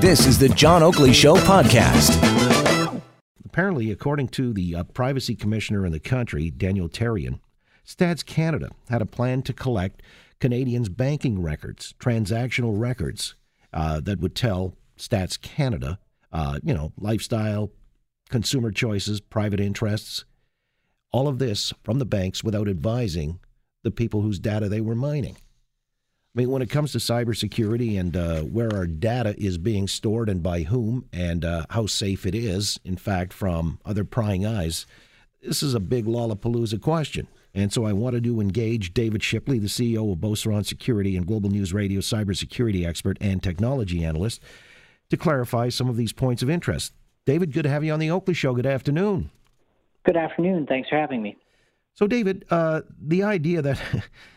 This is the John Oakley Show podcast. Apparently, according to the uh, privacy commissioner in the country, Daniel Therrien, Stats Canada had a plan to collect Canadians' banking records, transactional records uh, that would tell Stats Canada, uh, you know, lifestyle, consumer choices, private interests, all of this from the banks without advising the people whose data they were mining. I mean, when it comes to cybersecurity and uh, where our data is being stored and by whom and uh, how safe it is, in fact, from other prying eyes, this is a big Lollapalooza question. And so I wanted to engage David Shipley, the CEO of Beauceron Security and Global News Radio cybersecurity expert and technology analyst, to clarify some of these points of interest. David, good to have you on the Oakley Show. Good afternoon. Good afternoon. Thanks for having me. So, David, uh, the idea that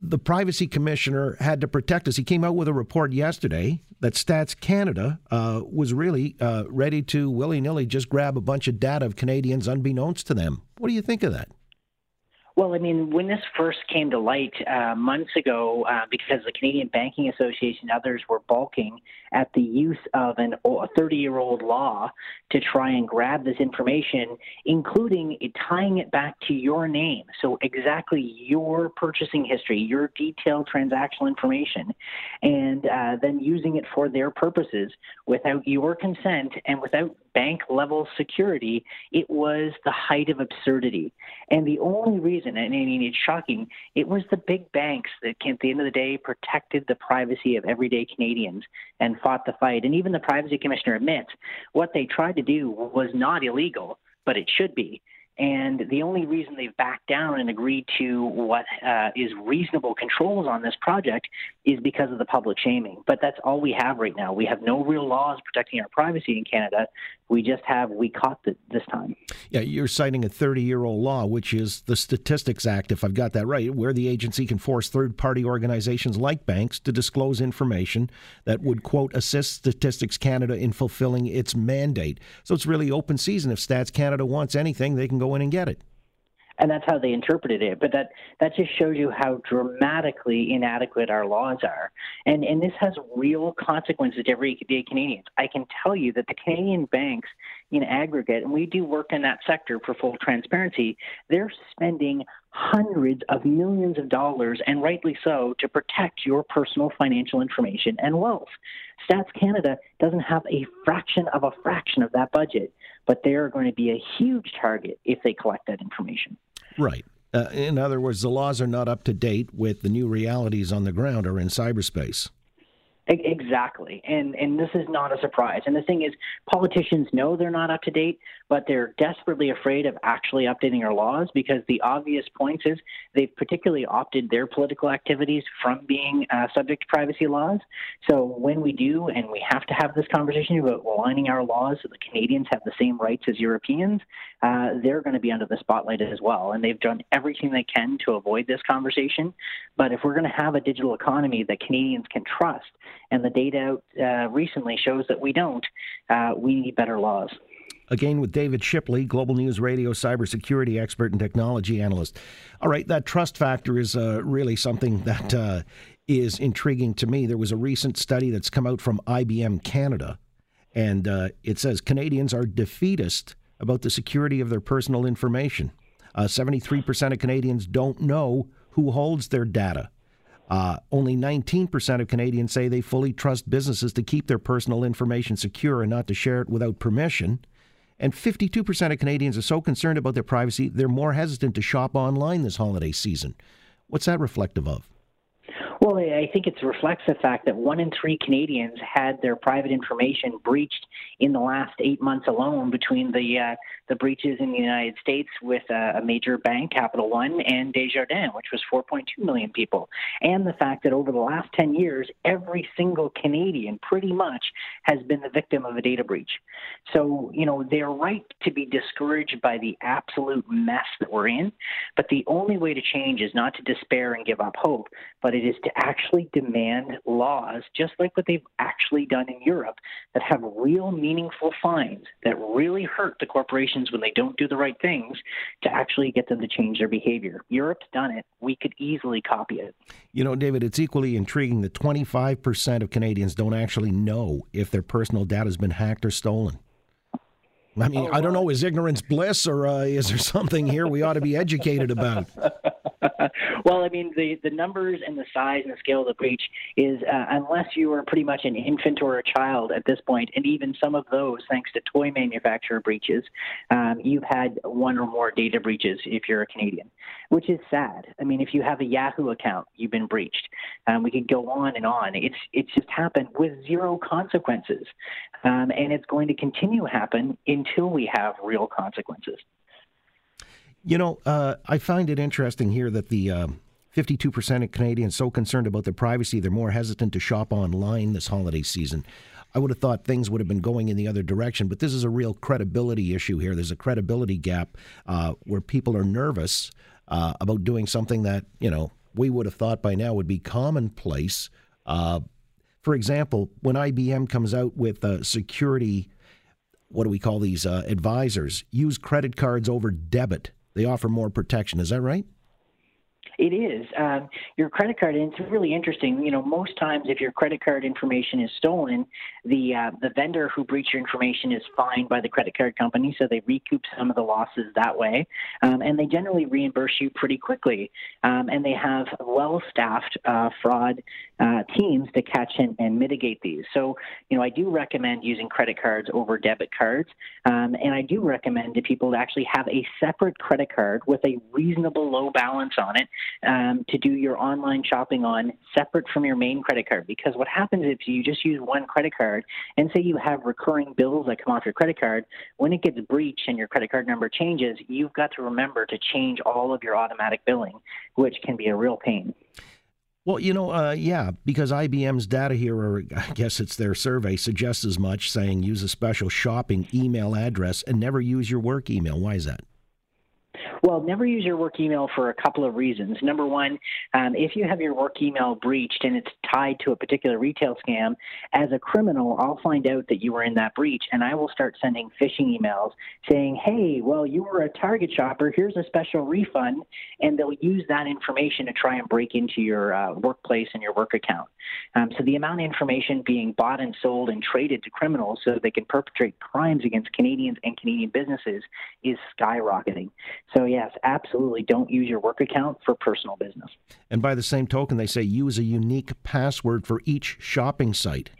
the privacy commissioner had to protect us, he came out with a report yesterday that Stats Canada uh, was really uh, ready to willy nilly just grab a bunch of data of Canadians unbeknownst to them. What do you think of that? Well, I mean, when this first came to light uh, months ago, uh, because the Canadian Banking Association and others were balking at the use of an, a 30 year old law to try and grab this information, including tying it back to your name. So, exactly your purchasing history, your detailed transactional information, and uh, then using it for their purposes without your consent and without bank level security, it was the height of absurdity. And the only reason, and I mean, it's shocking, it was the big banks that, at the end of the day, protected the privacy of everyday Canadians and fought the fight. And even the privacy commissioner admits what they tried to do was not illegal, but it should be. And the only reason they've backed down and agreed to what uh, is reasonable controls on this project is because of the public shaming. But that's all we have right now. We have no real laws protecting our privacy in Canada. We just have we caught the, this time. Yeah, you're citing a 30 year old law, which is the Statistics Act, if I've got that right, where the agency can force third party organizations like banks to disclose information that would, quote, assist Statistics Canada in fulfilling its mandate. So it's really open season. If Stats Canada wants anything, they can go in and get it and that's how they interpreted it. But that that just shows you how dramatically inadequate our laws are, and and this has real consequences to everyday Canadians. I can tell you that the Canadian banks, in aggregate, and we do work in that sector for full transparency, they're spending hundreds of millions of dollars, and rightly so, to protect your personal financial information and wealth. Stats Canada doesn't have a fraction of a fraction of that budget, but they are going to be a huge target if they collect that information. Right. Uh, in other words, the laws are not up to date with the new realities on the ground or in cyberspace. Exactly. And and this is not a surprise. And the thing is politicians know they're not up to date, but they're desperately afraid of actually updating our laws because the obvious point is they've particularly opted their political activities from being uh, subject to privacy laws. So when we do and we have to have this conversation about aligning our laws so the Canadians have the same rights as Europeans, uh, they're going to be under the spotlight as well. And they've done everything they can to avoid this conversation. But if we're going to have a digital economy that Canadians can trust, and the data uh, recently shows that we don't. Uh, we need better laws. Again, with David Shipley, Global News Radio cybersecurity expert and technology analyst. All right, that trust factor is uh, really something that uh, is intriguing to me. There was a recent study that's come out from IBM Canada, and uh, it says Canadians are defeatist about the security of their personal information. 73% uh, of Canadians don't know who holds their data. Uh, only 19% of Canadians say they fully trust businesses to keep their personal information secure and not to share it without permission. And 52% of Canadians are so concerned about their privacy, they're more hesitant to shop online this holiday season. What's that reflective of? Well, I think it reflects the fact that one in three Canadians had their private information breached in the last eight months alone between the uh, the breaches in the United States with uh, a major bank, Capital One, and Desjardins, which was 4.2 million people, and the fact that over the last 10 years, every single Canadian pretty much has been the victim of a data breach. So, you know, they're right to be discouraged by the absolute mess that we're in, but the only way to change is not to despair and give up hope, but it is to actually demand laws, just like what they've actually done in Europe, that have real meaningful fines that really hurt the corporations when they don't do the right things to actually get them to change their behavior. Europe's done it. We could easily copy it. You know, David, it's equally intriguing that 25% of Canadians don't actually know if their personal data has been hacked or stolen. I mean, oh, I don't know, is ignorance bliss or uh, is there something here we ought to be educated about? well, I mean, the, the numbers and the size and the scale of the breach is, uh, unless you are pretty much an infant or a child at this point, and even some of those, thanks to toy manufacturer breaches, um, you've had one or more data breaches if you're a Canadian, which is sad. I mean, if you have a Yahoo account, you've been breached. Um, we could go on and on. It's it's just happened with zero consequences, um, and it's going to continue to happen until we have real consequences. You know, uh, I find it interesting here that the. Uh, 52% of Canadians so concerned about their privacy, they're more hesitant to shop online this holiday season. I would have thought things would have been going in the other direction, but this is a real credibility issue here. There's a credibility gap uh, where people are nervous uh, about doing something that, you know, we would have thought by now would be commonplace. Uh, for example, when IBM comes out with uh, security, what do we call these uh, advisors? Use credit cards over debit they offer more protection. Is that right? It is. Um, your credit card, and it's really interesting. You know, most times if your credit card information is stolen, the uh, the vendor who breached your information is fined by the credit card company, so they recoup some of the losses that way, um, and they generally reimburse you pretty quickly. Um, and they have well-staffed uh, fraud uh, teams to catch and, and, mitigate these. So, you know, I do recommend using credit cards over debit cards, um, and I do recommend to people to actually have a separate credit card with a reasonable low balance on it um, to do your online shopping on separate from your main credit card. Because what happens if you just use one credit card and say you have recurring bills that come off your credit card, when it gets breached and your credit card number changes, you've got to remember to change all of your automatic billing, which can be a real pain. Well, you know, uh, yeah, because IBM's data here, or I guess it's their survey, suggests as much, saying use a special shopping email address and never use your work email. Why is that? Well, never use your work email for a couple of reasons. Number one, um, if you have your work email breached and it's tied to a particular retail scam, as a criminal, I'll find out that you were in that breach and I will start sending phishing emails saying, hey, well, you were a Target shopper, here's a special refund. And they'll use that information to try and break into your uh, workplace and your work account. Um, so the amount of information being bought and sold and traded to criminals so they can perpetrate crimes against Canadians and Canadian businesses is skyrocketing. So, yes, absolutely don't use your work account for personal business. And by the same token, they say use a unique password for each shopping site.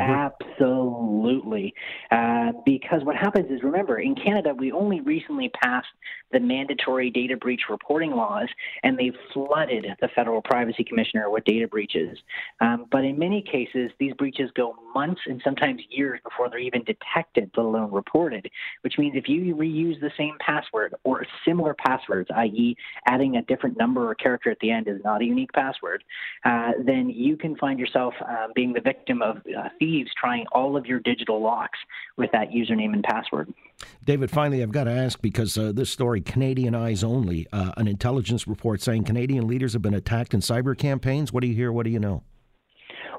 Absolutely. Uh, because what happens is, remember, in Canada, we only recently passed the mandatory data breach reporting laws, and they flooded the federal privacy commissioner with data breaches. Um, but in many cases, these breaches go months and sometimes years before they're even detected, let alone reported, which means if you reuse the same password or similar passwords, i.e., adding a different number or character at the end is not a unique password, uh, then you can find yourself um, being the victim of uh, thieves trying all of your digital locks with that username and password. David, finally, I've got to ask because uh, this story, Canadian Eyes Only, uh, an intelligence report saying Canadian leaders have been attacked in cyber campaigns. What do you hear? What do you know?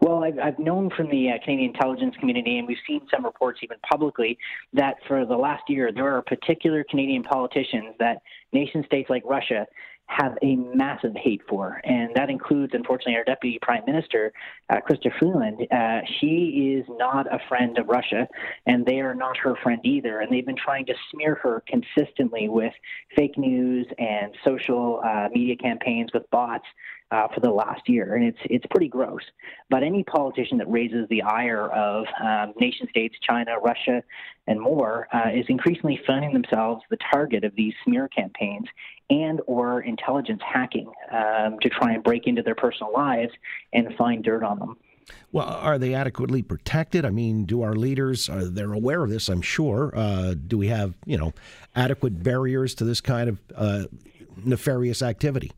Well, I've, I've known from the uh, Canadian intelligence community, and we've seen some reports even publicly, that for the last year, there are particular Canadian politicians that nation states like Russia have a massive hate for, and that includes, unfortunately, our deputy prime minister, uh, Chrystia Freeland. Uh, she is not a friend of Russia, and they are not her friend either. And they've been trying to smear her consistently with fake news and social uh, media campaigns with bots uh, for the last year, and it's it's pretty gross. But any politician that raises the ire of um, nation states, China, Russia, and more, uh, is increasingly finding themselves the target of these smear campaigns and or intelligence hacking um, to try and break into their personal lives and find dirt on them. Well, are they adequately protected? I mean, do our leaders are they're aware of this? I'm sure. Uh, do we have you know adequate barriers to this kind of uh, nefarious activity?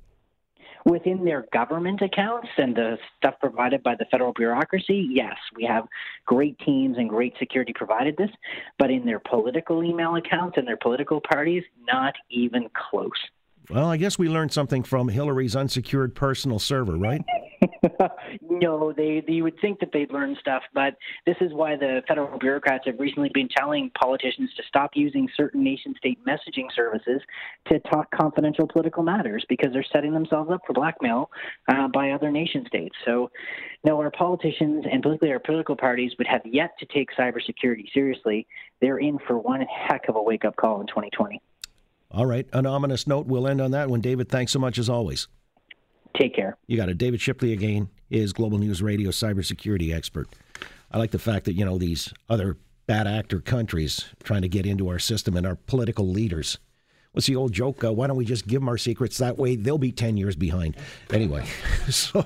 Within their government accounts and the stuff provided by the federal bureaucracy, yes, we have great teams and great security provided this. But in their political email accounts and their political parties, not even close. Well, I guess we learned something from Hillary's unsecured personal server, right? no, they, they would think that they'd learn stuff, but this is why the federal bureaucrats have recently been telling politicians to stop using certain nation state messaging services to talk confidential political matters because they're setting themselves up for blackmail uh, by other nation states. So, no, our politicians and particularly our political parties would have yet to take cybersecurity seriously. They're in for one heck of a wake up call in 2020. All right. An ominous note. We'll end on that one. David, thanks so much as always. Take care. You got it. David Shipley again is Global News Radio cybersecurity expert. I like the fact that, you know, these other bad actor countries trying to get into our system and our political leaders. What's the old joke? Uh, why don't we just give them our secrets? That way they'll be 10 years behind. Anyway, so.